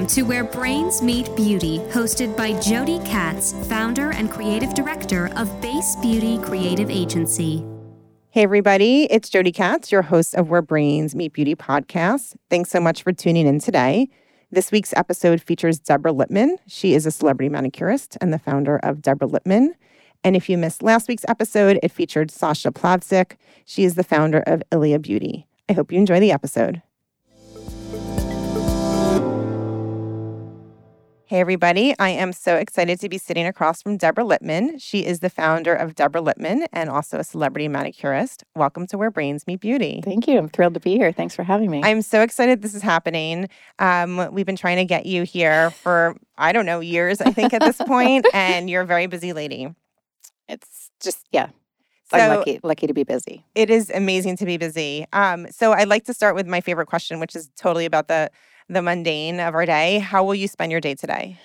Welcome to Where Brains Meet Beauty, hosted by Jody Katz, founder and creative director of Base Beauty Creative Agency. Hey, everybody, it's Jody Katz, your host of Where Brains Meet Beauty podcast. Thanks so much for tuning in today. This week's episode features Deborah Lippmann. She is a celebrity manicurist and the founder of Deborah Lippmann. And if you missed last week's episode, it featured Sasha Plavsic. She is the founder of Ilia Beauty. I hope you enjoy the episode. Hey, everybody. I am so excited to be sitting across from Deborah Lippmann. She is the founder of Deborah Lippmann and also a celebrity manicurist. Welcome to Where Brains Meet Beauty. Thank you. I'm thrilled to be here. Thanks for having me. I'm so excited this is happening. Um, we've been trying to get you here for, I don't know, years, I think, at this point, and you're a very busy lady. It's just, yeah. So I'm lucky, lucky to be busy. it is amazing to be busy. Um, so I'd like to start with my favorite question, which is totally about the the mundane of our day. How will you spend your day today?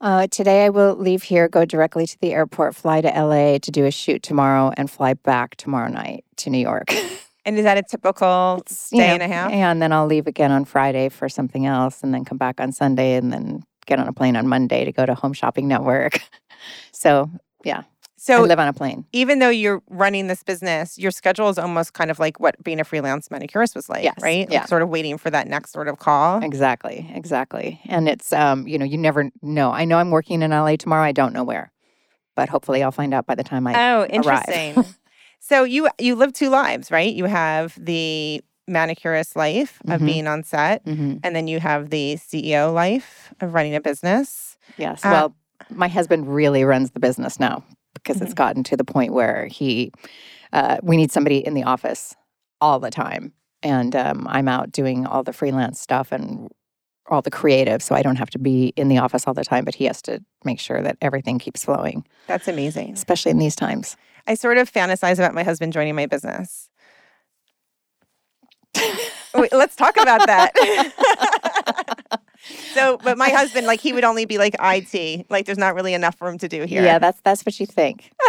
Uh, today, I will leave here, go directly to the airport, fly to LA to do a shoot tomorrow, and fly back tomorrow night to New York. And is that a typical You day know, and a half? And then I'll leave again on Friday for something else, and then come back on Sunday, and then get on a plane on Monday to go to Home Shopping Network. so, I So live on a plane. even though you're running this business, your schedule is almost kind of like what being a freelance manicurist was like, Yes, right? Like yeah. sort of waiting for that next sort of call. Exactly, exactly. And it's, um, you know, you never know. I know I'm working in LA tomorrow. I don't know where, but hopefully I'll find out by the time I. Oh, interesting. so you you live two lives, right? You have the manicurist life of Mhm. being on set, hmm and then you have the CEO life of running a business. Yes. Uh, well, my husband really runs the business now because Mm-hmm. it's gotten to the point where he, uh, we need somebody in the office all the time, and um, I'm out doing all the freelance stuff and all the creative, so I don't have to be in the office all the time. But he has to make sure that everything keeps flowing, That's amazing. especially in these times. I sort of fantasize about my husband joining my business. Wait, let's talk about that. so, but my husband, like, he would only be like IT. Like, there's not really enough for him to do here. Yeah, that's that's what you think.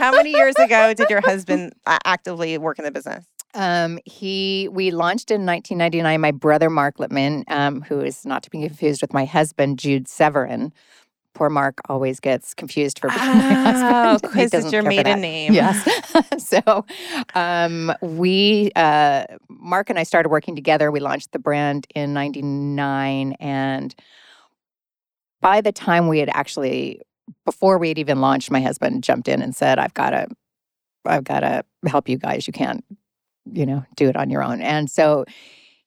How many years ago did your husband actively work in the business? Um, he we launched in 1999. My brother Mark Lippmann, um, who is not to be confused with my husband Jude Severin. Poor Mark always gets confused for being my husband. He because it's your maiden name. Yes. so um, we, uh, Mark and I started working together. We launched the brand in 99. And by the time we had actually, before we had even launched, my husband jumped in and said, I've got to, I've got to help you guys. You can't, you know, do it on your own. And so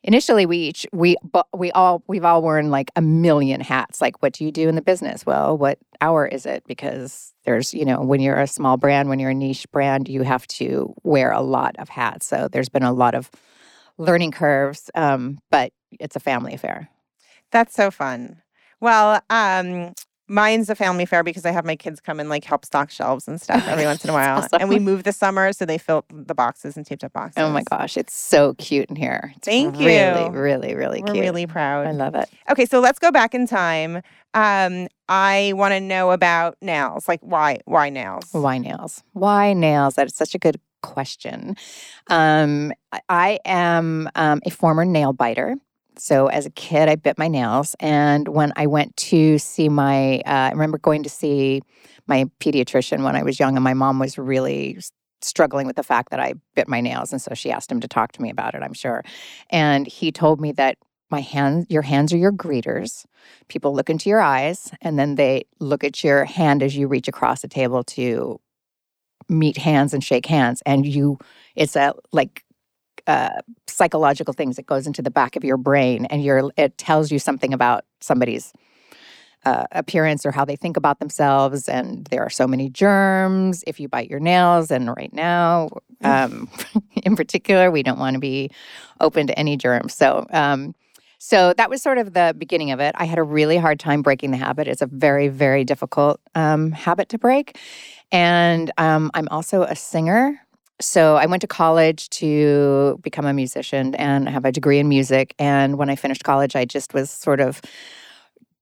initially we each we we all we've all worn like a million hats. Like what do you do in the business? Well what hour is it? Because there's you know when you're a small brand when you're a niche brand you have to wear a lot of hats. So there's been a lot of learning curves um, but it's a family affair. That's so fun. Well, um, mine's a family affair because I have my kids come and like help stock shelves and stuff every once in a while. Awesome. And we move this summer, so they fill the boxes and taped up boxes. oh my gosh it's so cute in here It's Thank really you. really really We're cute really proud. i love it Okay, so let's go back in time. Um, I want to know about nails. Like, why? Why nails? Why nails? Why nails? That is such a good question. Um, I- I am um, a former nail biter. So as a kid, I bit my nails, and when I went to see my, uh, I remember going to see my pediatrician when I was young, and my mom was really struggling with the fact that I bit my nails, and so she asked him to talk to me about it. I'm sure, and he told me that my hands your hands are your greeters. People look into your eyes, and then they look at your hand as you reach across the table to meet hands and shake hands and you it's a like uh, psychological things that goes into the back of your brain and your it tells you something about somebody's uh, appearance or how they think about themselves and there are so many germs if you bite your nails and right now um, in particular we don't want to be open to any germs. So um, so that was sort of the beginning of it. I had a really hard time breaking the habit. It's a very very difficult um, habit to break. And um, I'm also a singer. So I went to college to become a musician and have a degree in music. And when I finished college, I just was sort of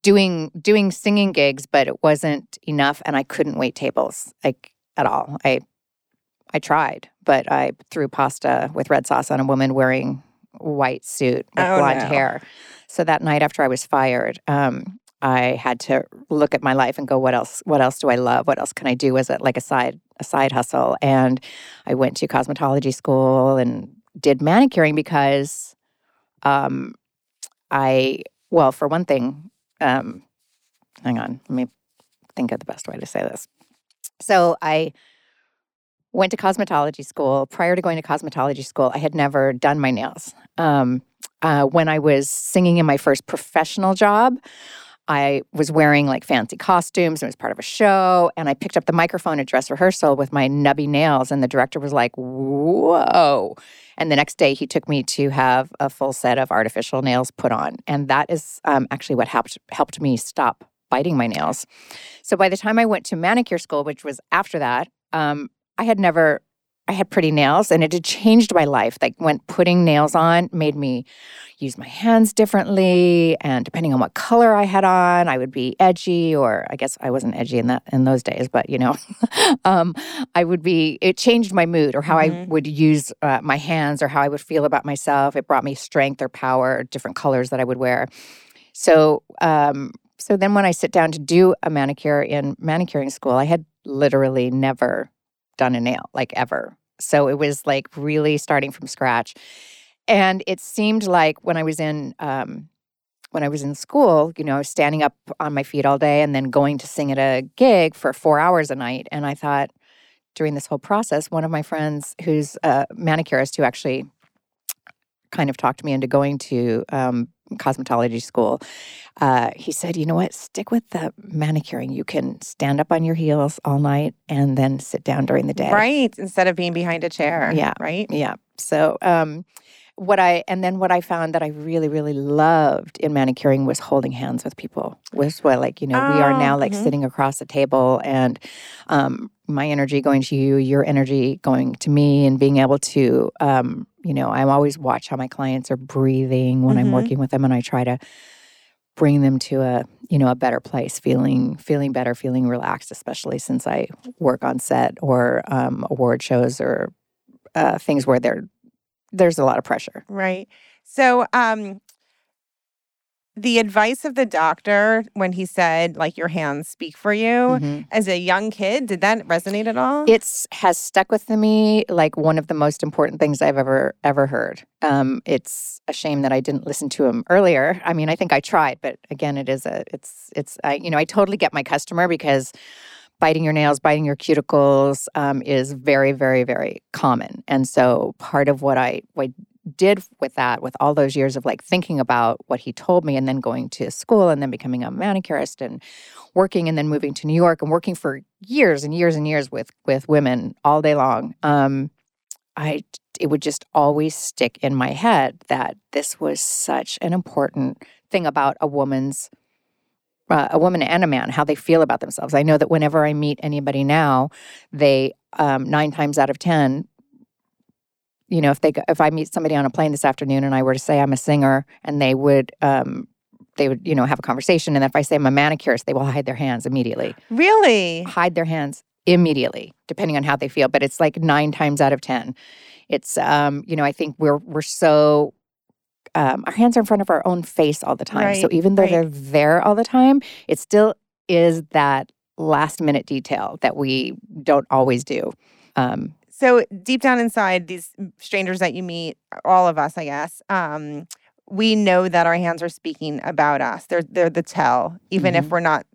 doing doing singing gigs, but it wasn't enough, and I couldn't wait tables like at all. I I tried, but I threw pasta with red sauce on a woman wearing white suit with Oh, blonde no. hair. So that night after I was fired, um, I had to look at my life and go, what else? What else do I love? What else can I do as a like a side a side hustle? And I went to cosmetology school and did manicuring because, um, I well, for one thing, um, hang on, let me think of the best way to say this. So I went to cosmetology school. Prior to going to cosmetology school, I had never done my nails. Um, uh, when I was singing in my first professional job, I was wearing like fancy costumes. It was part of a show. And I picked up the microphone at dress rehearsal with my nubby nails. And the director was like, whoa. And the next day, he took me to have a full set of artificial nails put on. And that is um, actually what helped, helped me stop biting my nails. So by the time I went to manicure school, which was after that, um, I had never I had pretty nails and it had changed my life. Like when putting nails on made me use my hands differently and depending on what color I had on, I would be edgy or I guess I wasn't edgy in that in those days, but you know, um, I would be it changed my mood or how mm-hmm. I would use uh, my hands or how I would feel about myself. It brought me strength or power, different colors that I would wear. So um, so then when I sit down to do a manicure in manicuring school, I had literally never done a nail, like ever. So it was like really starting from scratch. And it seemed like when I was in um, when I was in school, you know, standing up on my feet all day and then going to sing at a gig for four hours a night. And I thought during this whole process, one of my friends who's a manicurist who actually kind of talked me into going to um, cosmetology school, uh, he said, you know what, stick with the manicuring. You can stand up on your heels all night and then sit down during the day. Right. Instead of being behind a chair. Yeah. Right. Yeah. So, um, what I and then what I found that I really really loved in manicuring was holding hands with people. Was what like you know oh, we are now like mm-hmm. sitting across a table and um, my energy going to you, your energy going to me, and being able to um, you know I always watch how my clients are breathing when mm-hmm. I'm working with them, and I try to bring them to a you know a better place feeling feeling better feeling relaxed especially since i work on set or um, award shows or uh, things where they're there's a lot of pressure. Right. So, um, the advice of the doctor when he said like your hands speak for you mm-hmm. as a young kid did that resonate at all it's has stuck with me like one of the most important things i've ever ever heard um, it's a shame that i didn't listen to him earlier i mean i think i tried but again it is a it's it's I, you know i totally get my customer because biting your nails, biting your cuticles um, is very, very, very common. And so part of what I, what I did with that, with all those years of like thinking about what he told me and then going to school and then becoming a manicurist and working and then moving to New York and working for years and years and years with with women all day long. Um, I it would just always stick in my head that this was such an important thing about a woman's uh, a woman and a man how they feel about themselves. I know that whenever I meet anybody now, they um, nine times out of ten, you know, if they if I meet somebody on a plane this afternoon and I were to say I'm a singer, and they would um, they would you know have a conversation, and if I say I'm a manicurist, they will hide their hands immediately. Really, hide their hands immediately, depending on how they feel. But it's like nine times out of ten. It's um, you know, I think we're we're so um, our hands are in front of our own face all the time. Right, so even though right. they're there all the time, it still is that last minute detail that we don't always do. Um, so deep down inside, these strangers that you meet, all of us, I guess, um, we know that our hands are speaking about us. They're they're the tell, even mm-hmm. if we're not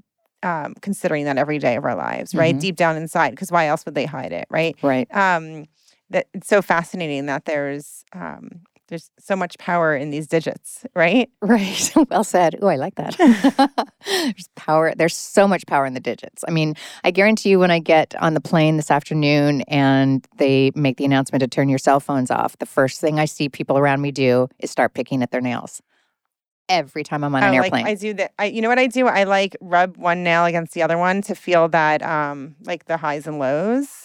um, considering that every day of our lives, right? Mm-hmm. Deep down inside, because why else would they hide it, right? Right. Um, that it's so fascinating that there's um, there's so much power in these digits, right? Right. well said. Oh, I like that. there's power. There's so much power in the digits. I mean, I guarantee you when I get on the plane this afternoon and they make the announcement to turn your cell phones off, the first thing I see people around me do is start picking at their nails. Every time I'm on an airplane. I do that. I, you know what I do? I like rub one nail against the other one to feel that, um, like the highs and lows.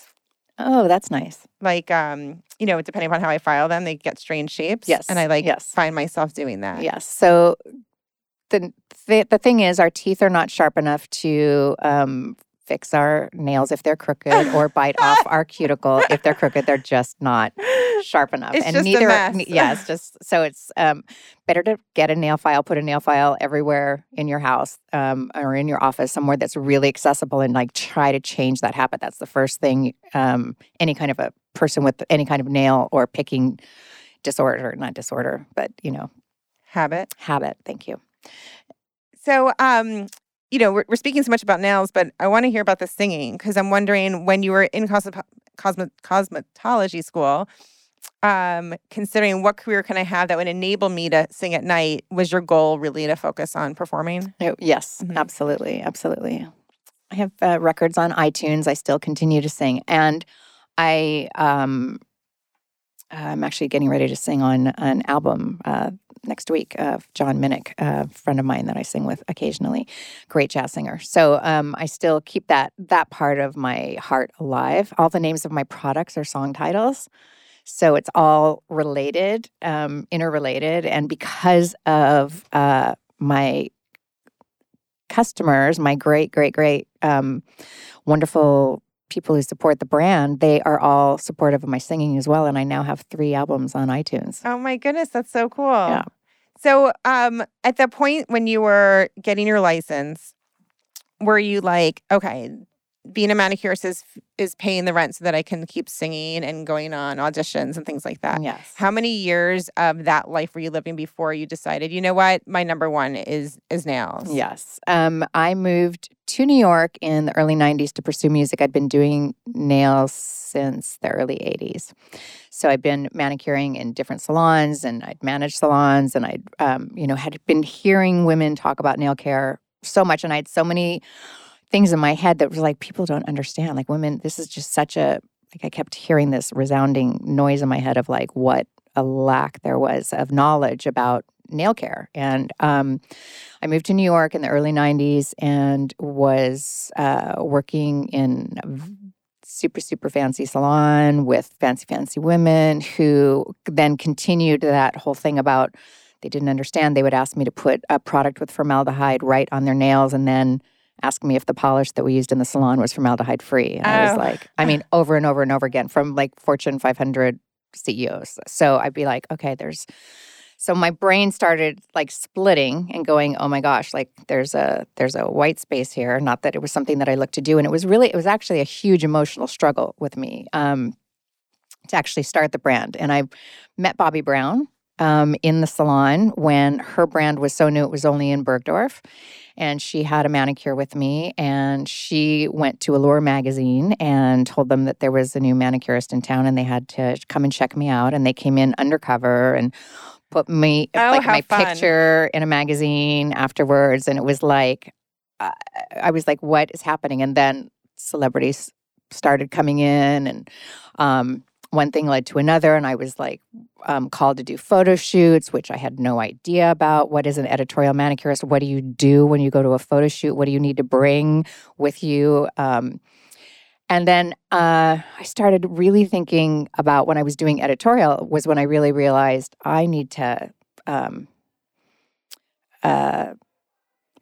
Oh, that's nice. Like, um, you know, depending on how I file them, they get strange shapes. Yes. And I like yes. find myself doing that. Yes. So the the, the thing is, our teeth are not sharp enough to um, fix our nails if they're crooked or bite off our cuticle if they're crooked. They're just not sharp enough. It's and neither ne- yeah, it's just so it's um better to get a nail file, put a nail file everywhere in your house um or in your office somewhere that's really accessible and like try to change that habit. That's the first thing um any kind of a person with any kind of nail or picking disorder, not disorder, but you know, Habit. habit. Thank you. So, um, you know, we're, we're speaking so much about nails, but I want to hear about the singing because I'm wondering when you were in cosmo- cosmo- cosmetology school, um, considering what career can I have that would enable me to sing at night, was your goal really to focus on performing? Oh, yes, Mhm. absolutely, absolutely. I have uh, records on iTunes. I still continue to sing, and I um, I'm actually getting ready to sing on an album uh, next week of John Minnick, a friend of mine that I sing with occasionally. Great jazz singer. So um, I still keep that that part of my heart alive. All the names of my products are song titles. So it's all related, um, interrelated. And because of uh, my customers, my great, great, great, um, wonderful people who support the brand, they are all supportive of my singing as well. And I now have three albums on iTunes. Oh my goodness, that's so cool. Yeah. So, um, at the point when you were getting your license, were you like, okay, being a manicurist is is paying the rent so that I can keep singing and going on auditions and things like that? Yes. How many years of that life were you living before you decided, you know what, my number one is is nails? Yes. Um, I moved to New York in the early 90s to pursue music. I'd been doing nails since the early 80s. So I'd been manicuring in different salons and I'd managed salons and I'd, um, you know, had been hearing women talk about nail care so much. And I had so many things in my head that was like, people don't understand. Like, women, this is just such a, like, I kept hearing this resounding noise in my head of like what a lack there was of knowledge about nail care. And um, I moved to New York in the early 90s and was uh, working in super, super fancy salon with fancy, fancy women who then continued that whole thing about they didn't understand. They would ask me to put a product with formaldehyde right on their nails and then ask me if the polish that we used in the salon was formaldehyde free. And I was Oh. like, I mean, over and over and over again from like Fortune 500 CEOs. So I'd be like, okay, there's so my brain started like splitting and going, oh my gosh, like there's a there's a white space here. Not that it was something that I looked to do, and it was really it was actually a huge emotional struggle with me um, to actually start the brand. And I met Bobbi Brown um, in the salon when her brand was so new it was only in Bergdorf, and she had a manicure with me, and she went to Allure magazine and told them that there was a new manicurist in town, and they had to come and check me out, and they came in undercover and put me Oh, like my fun. picture in a magazine afterwards and it was like I I was like what is happening and then celebrities started coming in and um one thing led to another and I was like um, called to do photo shoots which I had no idea about. What is an editorial manicurist? What do you do when you go to a photo shoot? What do you need to bring with you? Um, and then uh, I started really thinking about when I was doing editorial was when I really realized I need to. Um, uh,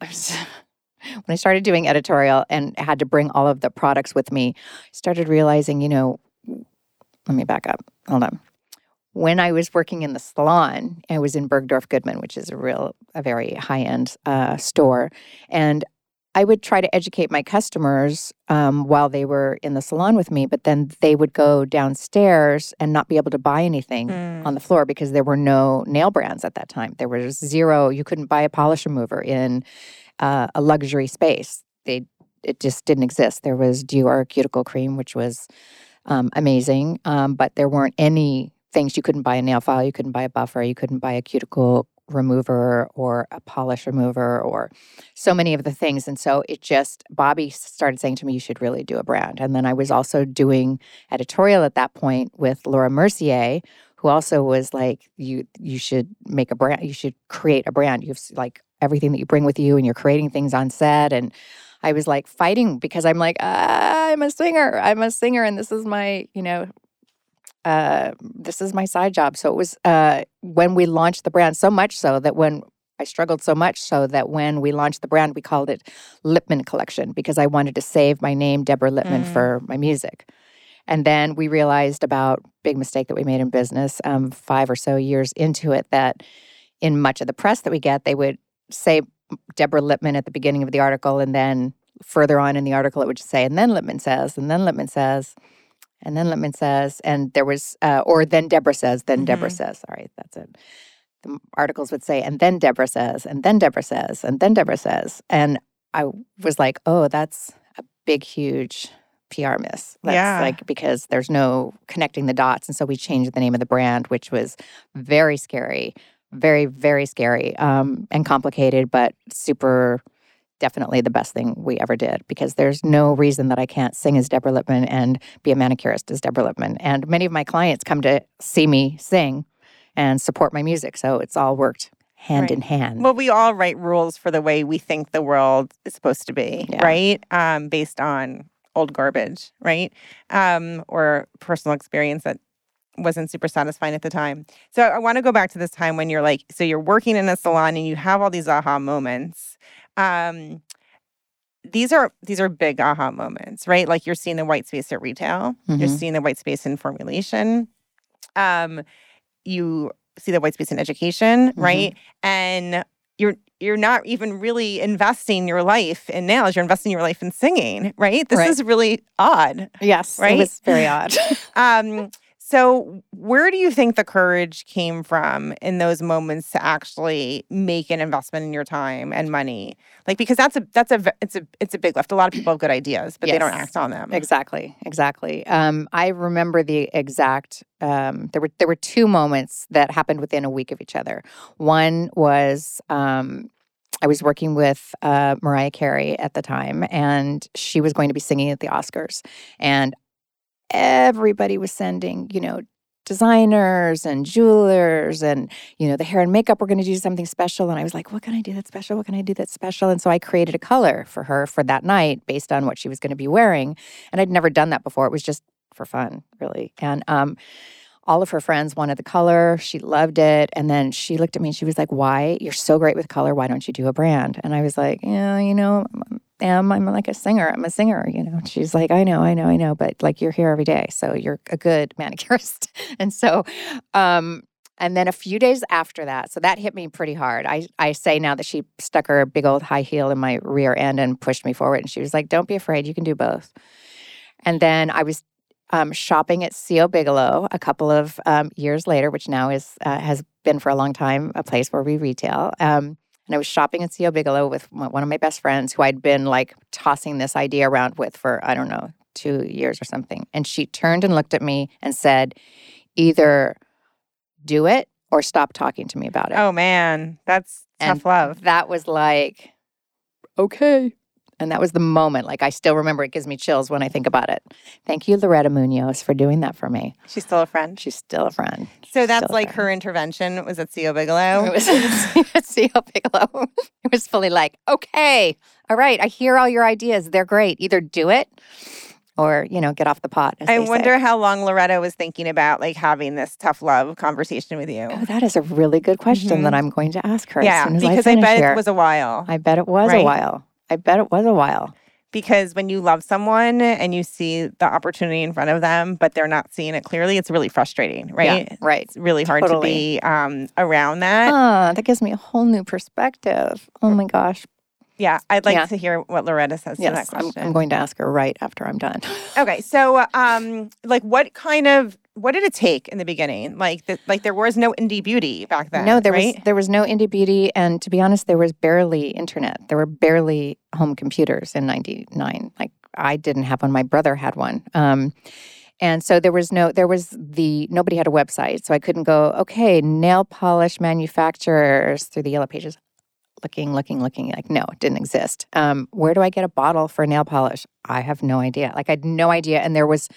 when I started doing editorial and had to bring all of the products with me, I started realizing, you know, let me back up. Hold on. When I was working in the salon, I was in Bergdorf Goodman, which is a real, a very high end uh, store, and I would try to educate my customers um, while they were in the salon with me, but then they would go downstairs and not be able to buy anything Mm. on the floor because there were no nail brands at that time. There was zero. You couldn't buy a polish remover in uh, a luxury space. They it just didn't exist. There was Dior cuticle cream, which was um, amazing, um, but there weren't any things you couldn't buy a nail file, you couldn't buy a buffer, you couldn't buy a cuticle remover or a polish remover or so many of the things. And so it just, Bobbi started saying to me, you should really do a brand. And then I was also doing editorial at that point with Laura Mercier, who also was like, you, you should make a brand, you should create a brand. You have like everything that you bring with you and you're creating things on set. And I was like fighting because I'm like, ah, I'm a singer. I'm a singer. And this is my, you know, uh, this is my side job. So it was uh, when we launched the brand, so much so that when I struggled so much so that when we launched the brand, we called it Lippmann Collection because I wanted to save my name, Deborah Lippmann, Mm. for my music. And then we realized about big mistake that we made in business um, five or so years into it that in much of the press that we get, they would say Deborah Lippmann at the beginning of the article, and then further on in the article, it would just say, and then Lippmann says, and then Lippmann says, and then Lippmann says, and there was, uh, or then Deborah says, then Deborah says. Sorry, that's it. The articles would say, and then Deborah says, and then Deborah says, and then Deborah says. And I was like, oh, that's a big, huge PR miss. That's Yeah. like because there's no connecting the dots. And so we changed the name of the brand, which was very scary, very, very scary um, and complicated, but super definitely the best thing we ever did because there's no reason that I can't sing as Deborah Lippmann and be a manicurist as Deborah Lippmann. And many of my clients come to see me sing and support my music. So it's all worked hand Right. in hand. Well, we all write rules for the way we think the world is supposed to be, Yeah. right? Um, based on old garbage, right? Um, or personal experience that wasn't super satisfying at the time. So I want to go back to this time when you're like, so you're working in a salon and you have all these aha moments. Um, these are these are big aha moments, right? Like you're seeing the white space at retail, you're Mhm. seeing the white space in formulation. Um, you see the white space in education, right? And you're you're not even really investing your life in nails. You're investing your life in singing, right? This Right. is really odd. yes, right? it was very odd. Um, so where do you think the courage came from in those moments to actually make an investment in your time and money? Like because that's a that's a it's a it's a big lift. A lot of people have good ideas, but they don't act on them. Exactly, exactly. Um, I remember the exact. Um, there were there were two moments that happened within a week of each other. One was um, I was working with uh, Mariah Carey at the time, and she was going to be singing at the Oscars, and everybody was sending, you know. Designers and jewelers, and you know, the hair and makeup were going to do something special. And I was like, what can I do that's special? What can I do that's special? And so I created a color for her for that night based on what she was going to be wearing. And I'd never done that before. It was just for fun, really. And um, all of her friends wanted the color. She loved it. And then she looked at me and she was like, Why? You're so great with color. Why don't you do a brand? And I was like, Yeah, you know, am I'm like a singer. I'm a singer, you know. She's like, I know, I know, I know, but like you're here every day. So you're a good manicurist. and so um and then a few days after that, so that hit me pretty hard. I, I say now that she stuck her big old high heel in my rear end and pushed me forward. And she was like, Don't be afraid, you can do both. And then I was um, shopping at C.O. Bigelow a couple of um, years later, which now is uh, has been for a long time a place where we retail. Um, and I was shopping at C.O. Bigelow with one one of my best friends who I'd been like tossing this idea around with for, I don't know, two years or something. And she turned and looked at me and said, either do it or stop talking to me about it. Oh man, that's And tough love. That was like, okay. And that was the moment. Like, I still remember it gives me chills when I think about it. Thank you, Loretta Munoz, for doing that for me. She's still a friend. She's still a friend. So She's that's like her intervention was at C.O. Bigelow. It was C.O. Bigelow. It was fully like, okay, all right, I hear all your ideas. They're great. Either do it or, you know, get off the pot. I they say. wonder how long Loretta was thinking about like having this tough love conversation with you. Oh, that is a really good question that mm-hmm. I'm going to ask her. yeah, as soon as because I, I, bet here. it was a while. I bet it was Right? a while. I bet it was a while. because when you love someone and you see the opportunity in front of them, but they're not seeing it clearly, it's really frustrating, right? Yeah, right. It's really hard to be um, around that. Ah, that gives me a whole new perspective. Oh my gosh. yeah, I'd like yeah. to hear what Loretta says to that Yes, I'm. I'm going to ask her right after I'm done. okay, so um, like, what kind of what did it take in the beginning? Like, the, like there was no indie beauty back then. no, there right? was there was no indie beauty, and to be honest, there was barely internet. There were barely home computers in '99. Like I didn't have one. My brother had one. Um, and so there was no, there was the, nobody had a website. So I couldn't go, okay, nail polish manufacturers through the yellow pages. Looking, looking, looking. Like, no, it didn't exist. Um, where do I get a bottle for nail polish? I have no idea. Like, I had no idea. And there was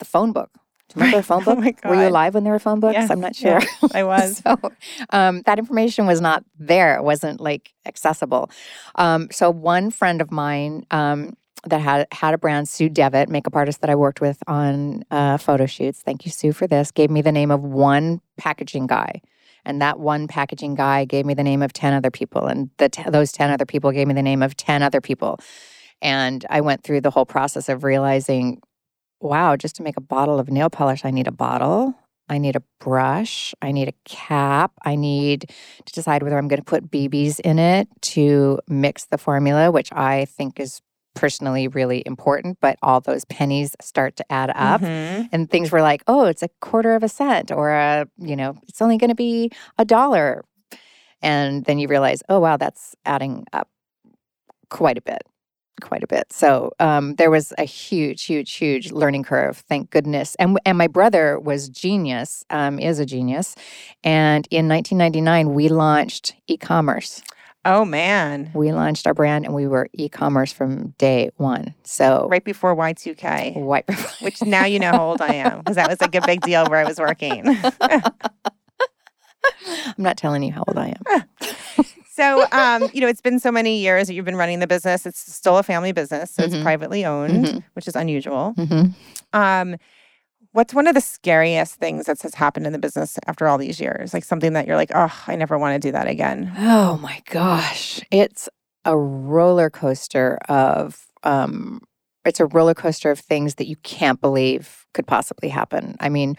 the phone book. Do you remember a phone Oh book? my Were you alive when there were phone books? Yes, I'm not sure. I was. so um, that information was not there. It wasn't like accessible. Um, so one friend of mine um, that had had a brand, Sue Devitt, makeup artist that I worked with on uh, photo shoots. Thank you, Sue, for this. Gave me the name of one packaging guy. And that one packaging guy gave me the name of 10 other people. And the t- those 10 other people gave me the name of 10 other people. And I went through the whole process of realizing, wow, just to make a bottle of nail polish, I need a bottle. I need a brush. I need a cap. I need to decide whether I'm going to put BBs in it to mix the formula, which I think is personally really important. But all those pennies start to add up. Mhm. And things were like, oh, it's a quarter of a cent, or a, you know, it's only going to be a dollar. And then you realize, oh, wow, that's adding up quite a bit, quite a bit. So um, there was a huge, huge, huge learning curve. Thank goodness. And and my brother was genius, um, is a genius. And in 1999, we launched e-commerce. Oh man. We launched our brand, and we were e-commerce from day one. So Right before Y2K, white. which now you know how old I am because that was like a big deal where I was working. I'm not telling you how old I am. so, um, you know, it's been so many years that you've been running the business. It's still a family business, so it's Mhm. privately owned, Mhm. which is unusual. hmm Um, what's one of the scariest things that has happened in the business after all these years? Like something that you're like, oh, I never want to do that again. Oh my gosh. It's a roller coaster of um it's a roller coaster of things that you can't believe could possibly happen. I mean,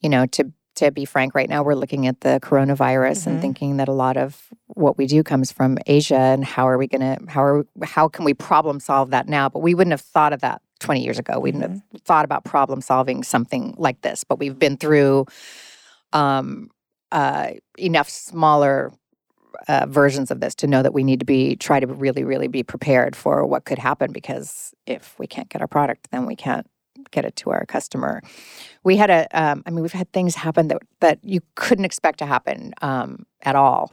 you know, to to be frank right now we're looking at the coronavirus Mhm. and thinking that a lot of what we do comes from Asia and how are we going to how are how can we problem solve that now? But we wouldn't have thought of that 20 years ago. We wouldn't have thought about problem solving something like this, but we've been through um uh enough smaller uh, versions of this to know that we need to be try to really really be prepared for what could happen because if we can't get our product then we can't get it to our customer. We had a um, i mean we've had things happen that that you couldn't expect to happen um, at all.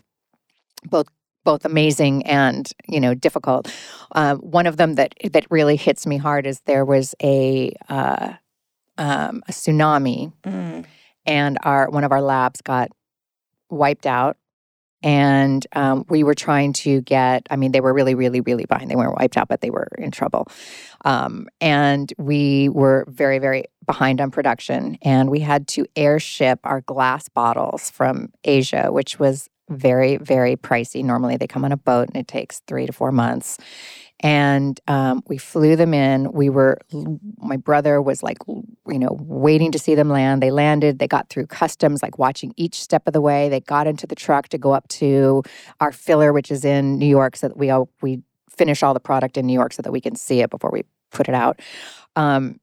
Both both amazing and you know difficult. Um, one of them that that really hits me hard is there was a uh, um, a tsunami Mm. and our one of our labs got wiped out and um, we were trying to get i mean they were really really really behind. They weren't wiped out but they were in trouble. Um, and we were very very behind on production. And we had to airship our glass bottles from asia which was very very pricey. Normally they come on a boat and it takes three to four months and um, we flew them in. We were my brother was like you know waiting to see them land. They landed. They got through customs like watching each step of the way. They got into the truck to go up to our filler which is in new york so that we all we finish all the product in new york so that we can see it before we put it out. Um,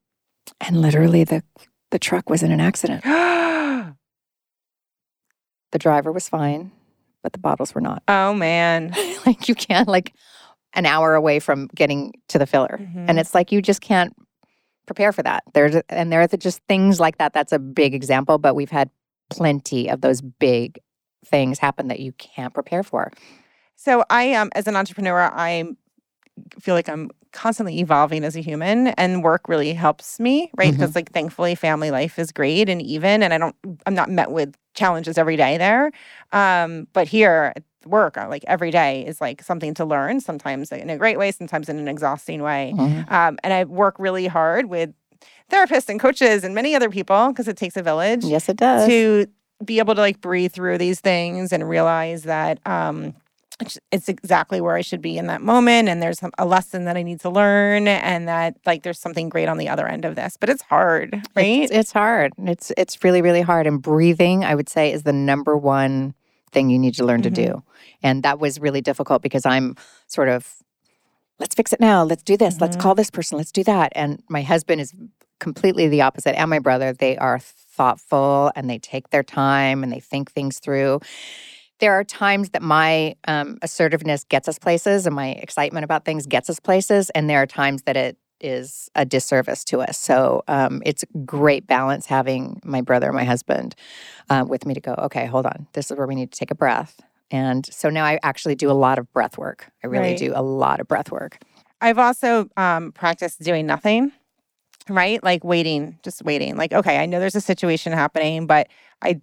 and literally the the truck was in an accident. The driver was fine but the bottles were not. Oh man. like you can't like an hour away from getting to the filler Mhm. and it's like you just can't prepare for that there's and there are just things like that that's a big example but we've had plenty of those big things happen that you can't prepare for So I um as an entrepreneur, I feel like I'm constantly evolving as a human and work really helps me, right? Because like thankfully family life is great and even and I don't I'm not met with challenges every day there. Um but here work uh, like every day is like something to learn, sometimes in a great way, sometimes in an exhausting way. Um and I work really hard with therapists and coaches and many other people because it takes a village yes it does to be able to like breathe through these things and realize that um it's, it's exactly where I should be in that moment and there's a lesson that I need to learn and that like there's something great on the other end of this but it's hard right It's, it's hard. It's it's really really hard. And breathing, I would say, is the number one thing you need to learn Mhm. to do. And that was really difficult because I'm sort of, let's fix it now. Let's do this. Let's Mhm. call this person. Let's do that. And my husband is completely the opposite, and my brother. They are thoughtful and they take their time and they think things through. There are times that my um, assertiveness gets us places and my excitement about things gets us places. And there are times that it is a disservice to us. So um, it's great balance having my brother and my husband uh, with me to go, okay, hold on. This is where we need to take a breath. And so now I actually do a lot of breath work. I really Right. do a lot of breath work. I've also um practiced doing nothing right like waiting just waiting like okay I know there's a situation happening but I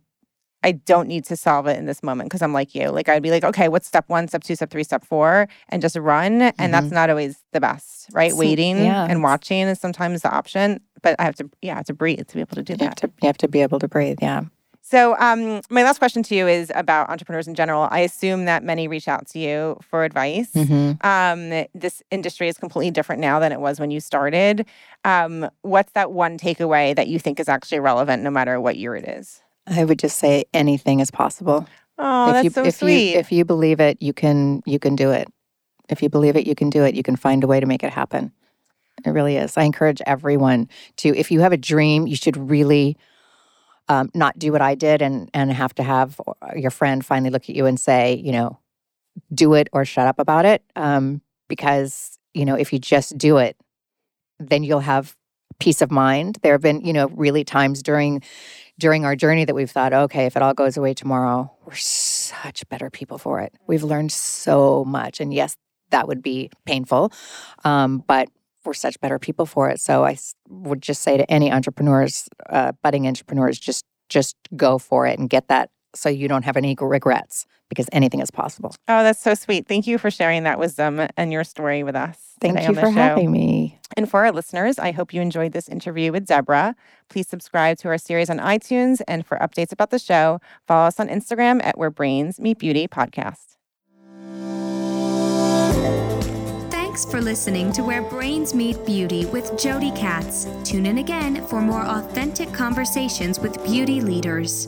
I don't need to solve it in this moment because I'm like you. Like I'd be like, okay, what's step one, step two, step three, step four, and just run. And that's not always the best, right? So- Waiting yeah. and watching is sometimes the option, but I have to, yeah, I have to breathe to be able to do You have that. to, you have to be able to breathe. Yeah. So, um, my last question to you is about entrepreneurs in general. I assume that many reach out to you for advice. Mhm. Um, this industry is completely different now than it was when you started. Um, what's that one takeaway that you think is actually relevant no matter what year it is? I would just say anything is possible. Oh, if that's you, so if sweet. You, if you believe it, you can you can do it. If you believe it, you can do it. You can find a way to make it happen. It really is. I encourage everyone to, if you have a dream, you should really um, not do what I did and and have to have your friend finally look at you and say, you know, do it or shut up about it. Um, because you know, if you just do it, then you'll have peace of mind. There have been, you know, really times during during our journey that we've thought, okay, if it all goes away tomorrow, we're such better people for it. We've learned so much, and yes, that would be painful, um, but we're such better people for it. So I would just say to any entrepreneurs, uh, budding entrepreneurs, just just go for it and get that, so you don't have any regrets because anything is possible. oh, that's so sweet. Thank you for sharing that wisdom and your story with us. Thank today you on the for show. having me. And for our listeners, I hope you enjoyed this interview with Deborah. Please subscribe to our series on iTunes. And for updates about the show, follow us on Instagram at Where Brains Meet Beauty Podcast. Thanks for listening to Where Brains Meet Beauty with Jody Katz. Tune in again for more authentic conversations with beauty leaders.